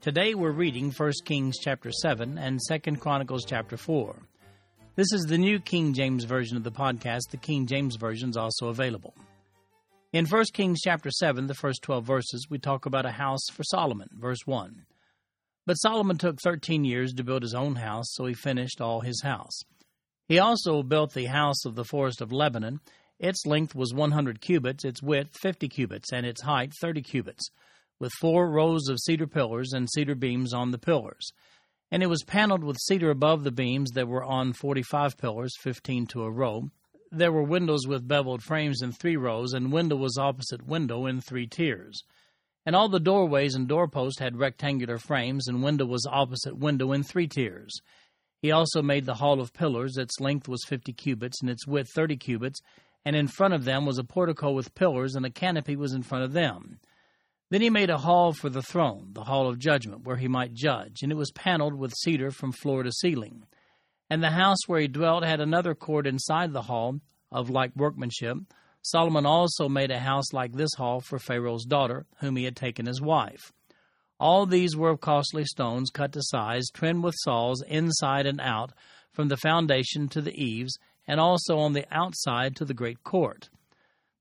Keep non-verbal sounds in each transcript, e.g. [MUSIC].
Today we're reading 1 Kings chapter 7 and 2 Chronicles chapter 4. This is the New King James Version of the podcast. The King James Version is also available. In 1 Kings chapter 7, the first 12 verses, we talk about a house for Solomon, verse 1. But Solomon took 13 years to build his own house, so he finished all his house. He also built the house of the forest of Lebanon. Its length was 100 cubits, its width 50 cubits, and its height 30 cubits, with four rows of cedar pillars and cedar beams on the pillars. And it was paneled with cedar above the beams that were on 45 pillars, 15 to a row. There were windows with beveled frames in three rows, and window was opposite window in three tiers. And all the doorways and doorposts had rectangular frames, and window was opposite window in three tiers. He also made the hall of pillars. Its length was fifty cubits, and its width thirty cubits, and in front of them was a portico with pillars, and a canopy was in front of them. Then he made a hall for the throne, the hall of judgment, where he might judge, and it was paneled with cedar from floor to ceiling. And the house where he dwelt had another court inside the hall, of like workmanship, Solomon also made a house like this hall for Pharaoh's daughter, whom he had taken as wife. All these were of costly stones, cut to size, trimmed with saws inside and out, from the foundation to the eaves, and also on the outside to the great court.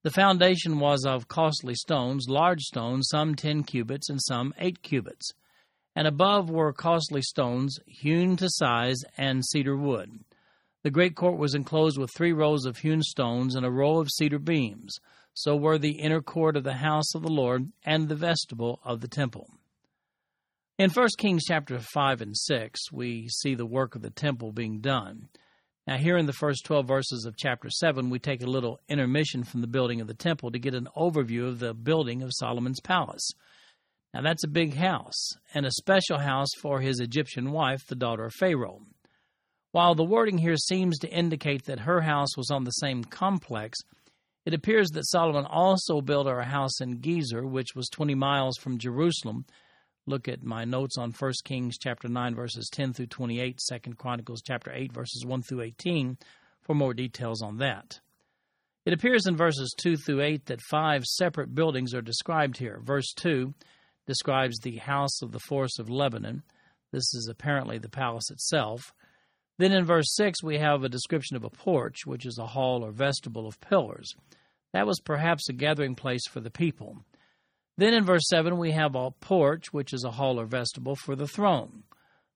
The foundation was of costly stones, large stones, some ten cubits and some eight cubits. And above were costly stones, hewn to size, and cedar wood. The great court was enclosed with three rows of hewn stones and a row of cedar beams. So were the inner court of the house of the Lord and the vestibule of the temple. In 1 Kings chapter 5 and 6, we see the work of the temple being done. Now, here in the first 12 verses of chapter 7, we take a little intermission from the building of the temple to get an overview of the building of Solomon's palace. Now, that's a big house, and a special house for his Egyptian wife, the daughter of Pharaoh. While the wording here seems to indicate that her house was on the same complex, it appears that Solomon also built her a house in Gezer, which was 20 miles from Jerusalem. Look at my notes on 1 Kings chapter 9 verses 10 through 28, 2 Chronicles chapter 8 verses 1 through 18 for more details on that. It appears in verses 2 through 8 that five separate buildings are described here. Verse 2 describes the house of the forest of Lebanon. This is apparently the palace itself. Then in verse 6, we have a description of a porch, which is a hall or vestibule of pillars. That was perhaps a gathering place for the people. Then in verse 7, we have a porch, which is a hall or vestibule for the throne.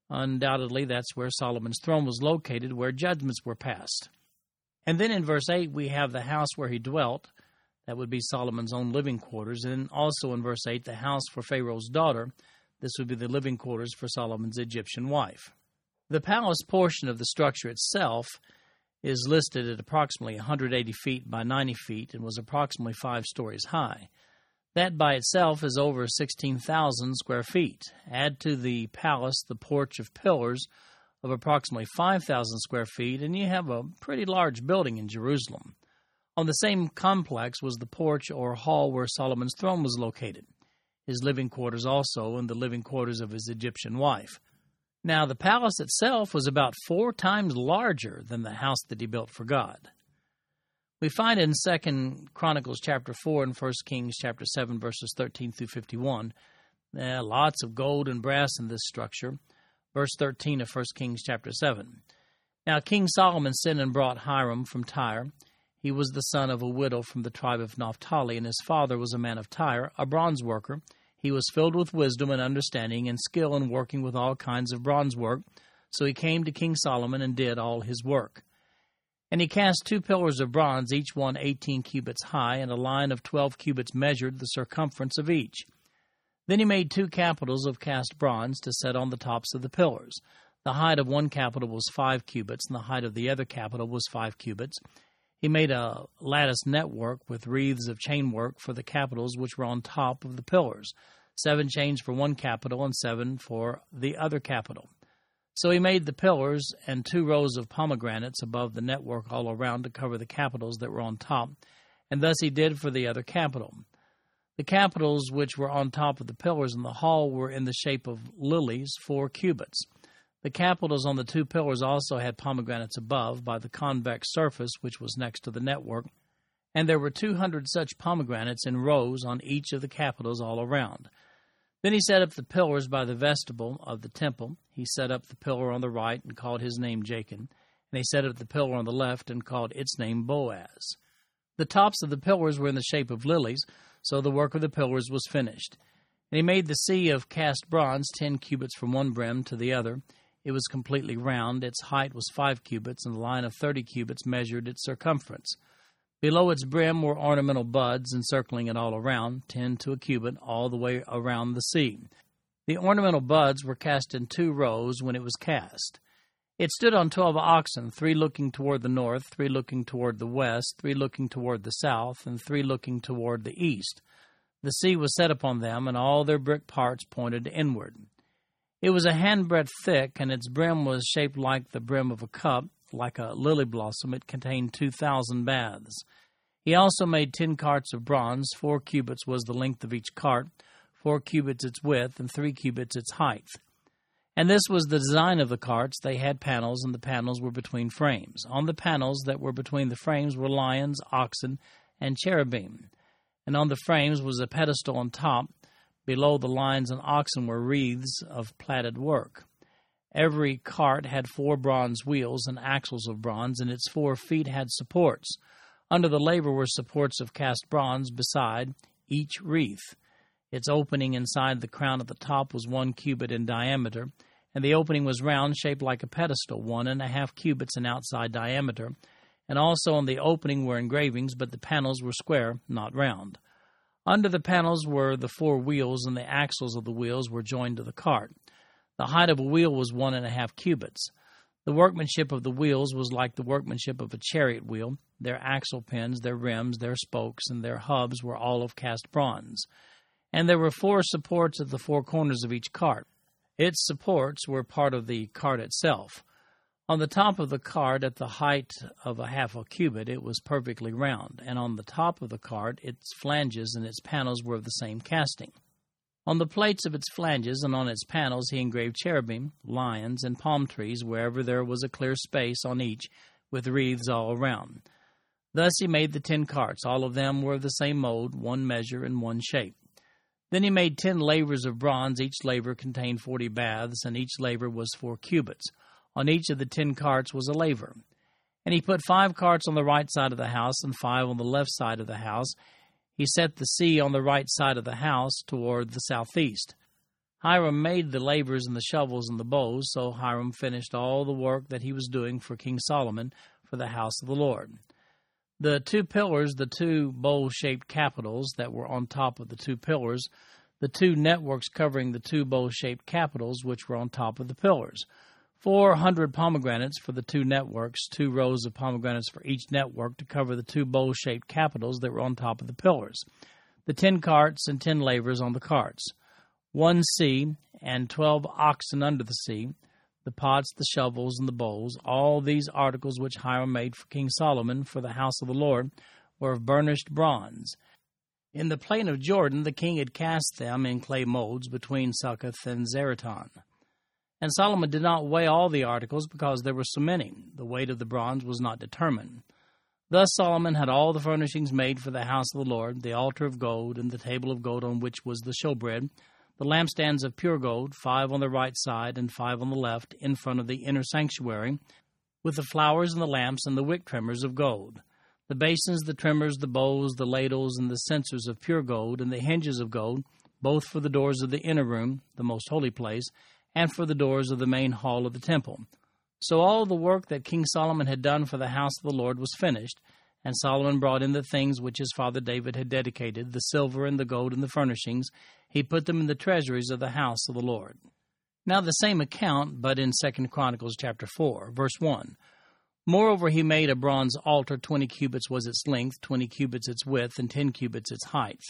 Undoubtedly, that's where Solomon's throne was located, where judgments were passed. And then in verse 8, we have the house where he dwelt. That would be Solomon's own living quarters. And also in verse 8, the house for Pharaoh's daughter. This would be the living quarters for Solomon's Egyptian wife. The palace portion of the structure itself is listed at approximately 180 feet by 90 feet and was approximately five stories high. That by itself is over 16,000 square feet. Add to the palace the porch of pillars of approximately 5,000 square feet, and you have a pretty large building in Jerusalem. On the same complex was the porch or hall where Solomon's throne was located, his living quarters also, and the living quarters of his Egyptian wife. Now, the palace itself was about four times larger than the house that he built for God. We find in Second Chronicles chapter 4 and First Kings chapter 7 verses 13 through 51 there lots of gold and brass in this structure. Verse 13 of First Kings chapter 7. Now King Solomon sent and brought Hiram from Tyre. He was the son of a widow from the tribe of Naphtali, and his father was a man of Tyre, a bronze worker, he was filled with wisdom and understanding and skill in working with all kinds of bronze work. So he came to King Solomon and did all his work. And he cast two pillars of bronze, each one eighteen cubits high, and a line of twelve cubits measured the circumference of each. Then he made two capitals of cast bronze to set on the tops of the pillars. The height of one capital was five cubits, and the height of the other capital was five cubits. He made a lattice network with wreaths of chainwork for the capitals which were on top of the pillars. seven chains for one capital and seven for the other capital. So he made the pillars and two rows of pomegranates above the network all around to cover the capitals that were on top, and thus he did for the other capital. The capitals which were on top of the pillars in the hall were in the shape of lilies, four cubits. The capitals on the two pillars also had pomegranates above by the convex surface which was next to the network, and there were two hundred such pomegranates in rows on each of the capitals all around. Then he set up the pillars by the vestibule of the temple. He set up the pillar on the right and called his name Jachin, and he set up the pillar on the left and called its name Boaz. The tops of the pillars were in the shape of lilies, so the work of the pillars was finished. And he made the sea of cast bronze ten cubits from one brim to the other. It was completely round. Its height was five cubits, and the line of thirty cubits measured its circumference. Below its brim were ornamental buds encircling it all around, ten to a cubit, all the way around the sea. The ornamental buds were cast in two rows when it was cast. It stood on twelve oxen, three looking toward the north, three looking toward the west, three looking toward the south, and three looking toward the east. The sea was set upon them, and all their brick parts pointed inward. It was a handbreadth thick, and its brim was shaped like the brim of a cup, like a lily blossom, it contained two thousand baths. He also made ten carts of bronze. Four cubits was the length of each cart, four cubits its width, and three cubits its height. And this was the design of the carts. They had panels, and the panels were between frames. On the panels that were between the frames were lions, oxen, and cherubim. And on the frames was a pedestal on top. Below the lions and oxen were wreaths of plaited work. Every cart had four bronze wheels and axles of bronze, and its four feet had supports. Under the laver were supports of cast bronze beside each wreath. Its opening inside the crown at the top was one cubit in diameter, and the opening was round, shaped like a pedestal, one and a half cubits in outside diameter. And also on the opening were engravings, but the panels were square, not round. Under the panels were the four wheels, and the axles of the wheels were joined to the cart. The height of a wheel was one and a half cubits. The workmanship of the wheels was like the workmanship of a chariot wheel. Their axle pins, their rims, their spokes, and their hubs were all of cast bronze. And there were four supports at the four corners of each cart. Its supports were part of the cart itself. On the top of the cart, at the height of a half a cubit, it was perfectly round, and on the top of the cart, its flanges and its panels were of the same casting. On the plates of its flanges and on its panels he engraved cherubim, lions, and palm trees wherever there was a clear space on each, with wreaths all around. Thus he made the ten carts. All of them were of the same mold, one measure and one shape. Then he made ten lavers of bronze. Each laver contained forty baths, and each laver was four cubits. On each of the ten carts was a laver. And he put five carts on the right side of the house, and five on the left side of the house, he set the sea on the right side of the house toward the southeast. Hiram made the lavers and the shovels and the bows, so Hiram finished all the work that he was doing for King Solomon for the house of the Lord. The two pillars, the two bowl shaped capitals that were on top of the two pillars, the two networks covering the two bowl shaped capitals which were on top of the pillars. 400 pomegranates for the two networks, two rows of pomegranates for each network to cover the two bowl shaped capitals that were on top of the pillars, the 10 carts and 10 lavers on the carts, one sea and 12 oxen under the sea, the pots, the shovels, and the bowls, all these articles which Hiram made for King Solomon for the house of the Lord were of burnished bronze. In the plain of Jordan, the king had cast them in clay molds between Succoth and Zaretan. And Solomon did not weigh all the articles because there were so many. The weight of the bronze was not determined. Thus Solomon had all the furnishings made for the house of the Lord the altar of gold, and the table of gold on which was the showbread, the lampstands of pure gold, five on the right side and five on the left, in front of the inner sanctuary, with the flowers and the lamps and the wick trimmers of gold. The basins, the trimmers, the bowls, the ladles, and the censers of pure gold, and the hinges of gold, both for the doors of the inner room, the most holy place, and for the doors of the main hall of the temple. So all the work that King Solomon had done for the house of the Lord was finished, and Solomon brought in the things which his father David had dedicated, the silver and the gold and the furnishings. He put them in the treasuries of the house of the Lord. Now the same account, but in Second Chronicles chapter four, verse one. Moreover, he made a bronze altar, twenty cubits was its length, twenty cubits its width, and ten cubits its height.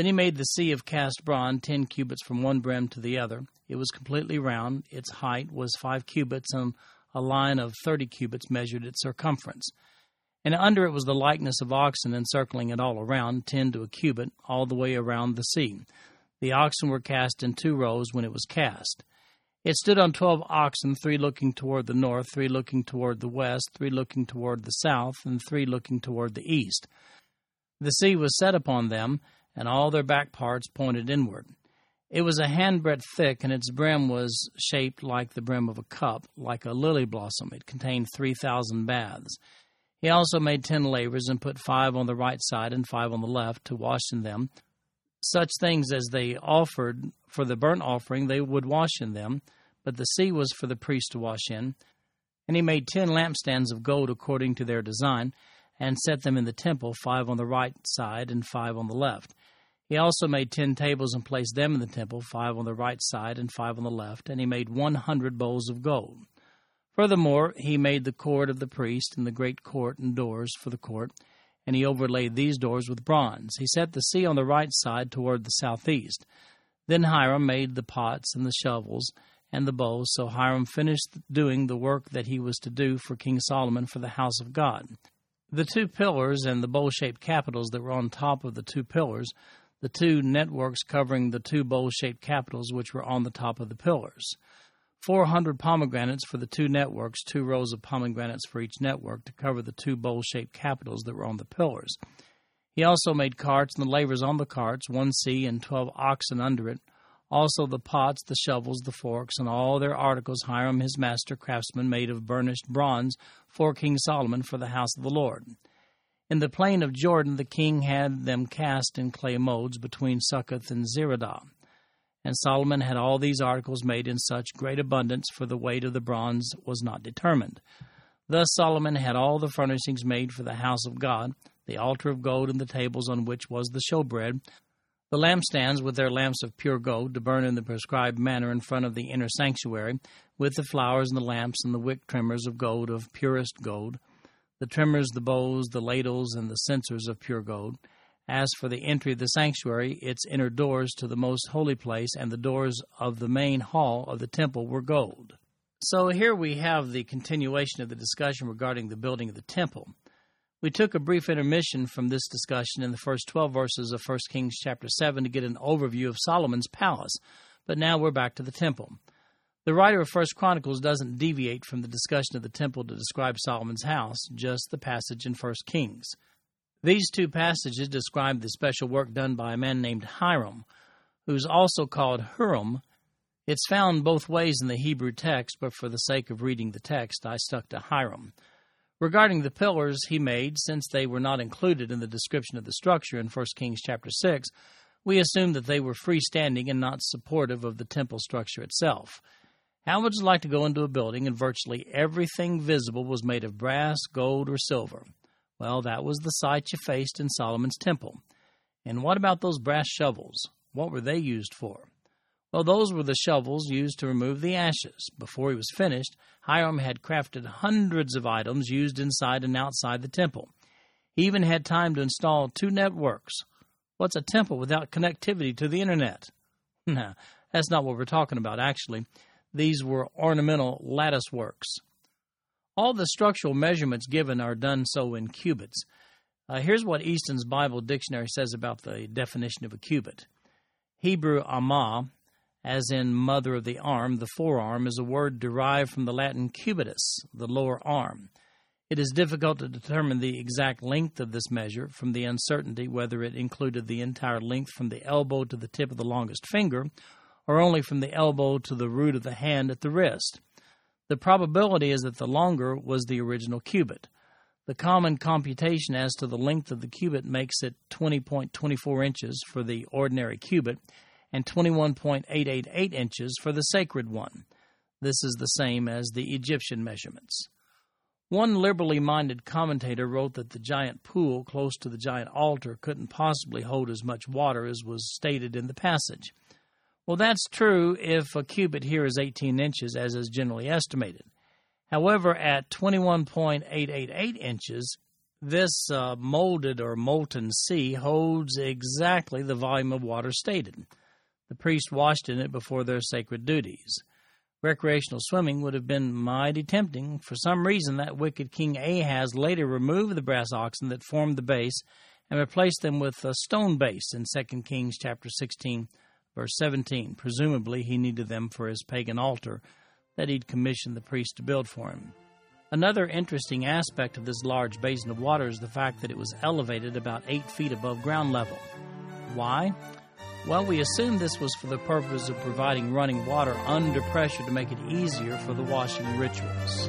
Then he made the sea of cast bronze, ten cubits from one brim to the other. It was completely round. Its height was five cubits, and a line of thirty cubits measured its circumference. And under it was the likeness of oxen encircling it all around, ten to a cubit, all the way around the sea. The oxen were cast in two rows when it was cast. It stood on twelve oxen, three looking toward the north, three looking toward the west, three looking toward the south, and three looking toward the east. The sea was set upon them, and all their back parts pointed inward. It was a handbreadth thick, and its brim was shaped like the brim of a cup, like a lily blossom. It contained three thousand baths. He also made ten lavers, and put five on the right side and five on the left, to wash in them. Such things as they offered for the burnt offering, they would wash in them, but the sea was for the priest to wash in. And he made ten lampstands of gold according to their design, and set them in the temple, five on the right side and five on the left. He also made ten tables and placed them in the temple, five on the right side and five on the left, and he made one hundred bowls of gold. Furthermore, he made the court of the priest and the great court and doors for the court, and he overlaid these doors with bronze. He set the sea on the right side toward the southeast. Then Hiram made the pots and the shovels and the bowls, so Hiram finished doing the work that he was to do for King Solomon for the house of God. The two pillars and the bowl shaped capitals that were on top of the two pillars, the two networks covering the two bowl shaped capitals which were on the top of the pillars. 400 pomegranates for the two networks, two rows of pomegranates for each network to cover the two bowl shaped capitals that were on the pillars. He also made carts and the lavers on the carts, one sea and twelve oxen under it, also the pots, the shovels, the forks, and all their articles Hiram his master craftsman made of burnished bronze for King Solomon for the house of the Lord. In the plain of Jordan the king had them cast in clay molds between Succoth and Zeredah. And Solomon had all these articles made in such great abundance, for the weight of the bronze was not determined. Thus Solomon had all the furnishings made for the house of God, the altar of gold and the tables on which was the showbread, the lampstands with their lamps of pure gold to burn in the prescribed manner in front of the inner sanctuary, with the flowers and the lamps and the wick trimmers of gold of purest gold, the trimmers, the bowls, the ladles, and the censers of pure gold. As for the entry of the sanctuary, its inner doors to the most holy place and the doors of the main hall of the temple were gold. So here we have the continuation of the discussion regarding the building of the temple. We took a brief intermission from this discussion in the first 12 verses of 1 Kings chapter 7 to get an overview of Solomon's palace, but now we're back to the temple. The writer of First Chronicles doesn't deviate from the discussion of the temple to describe Solomon's house, just the passage in First Kings. These two passages describe the special work done by a man named Hiram, who's also called Huram. It's found both ways in the Hebrew text, but for the sake of reading the text, I stuck to Hiram. Regarding the pillars he made, since they were not included in the description of the structure in 1 Kings chapter 6, we assume that they were freestanding and not supportive of the temple structure itself. How would you like to go into a building and virtually everything visible was made of brass, gold, or silver? Well, that was the sight you faced in Solomon's temple. And what about those brass shovels? What were they used for? Well, those were the shovels used to remove the ashes. Before he was finished, Hiram had crafted hundreds of items used inside and outside the temple. He even had time to install two networks. What's a temple without connectivity to the internet? [LAUGHS] Nah, that's not what we're talking about, actually. These were ornamental lattice works. All the structural measurements given are done so in cubits. Uh, here's what Easton's Bible Dictionary says about the definition of a cubit. Hebrew amah as in mother of the arm, the forearm is a word derived from the Latin cubitus, the lower arm. It is difficult to determine the exact length of this measure from the uncertainty whether it included the entire length from the elbow to the tip of the longest finger or only from the elbow to the root of the hand at the wrist. The probability is that the longer was the original cubit. The common computation as to the length of the cubit makes it 20.24 inches for the ordinary cubit and 21.888 inches for the sacred one. This is the same as the Egyptian measurements. One liberally minded commentator wrote that the giant pool close to the giant altar couldn't possibly hold as much water as was stated in the passage. Well, that's true if a cubit here is 18 inches, as is generally estimated. However, at 21.888 inches, This uh, molded or molten sea holds exactly the volume of water stated. The priest washed in it before their sacred duties. Recreational swimming would have been mighty tempting. For some reason, that wicked King Ahaz later removed the brass oxen that formed the base and replaced them with a stone base in 2 Kings chapter 16, verse 17. Presumably, he needed them for his pagan altar that he'd commissioned the priest to build for him. Another interesting aspect of this large basin of water is the fact that it was elevated about eight feet above ground level. Why? Well, we assume this was for the purpose of providing running water under pressure to make it easier for the washing rituals.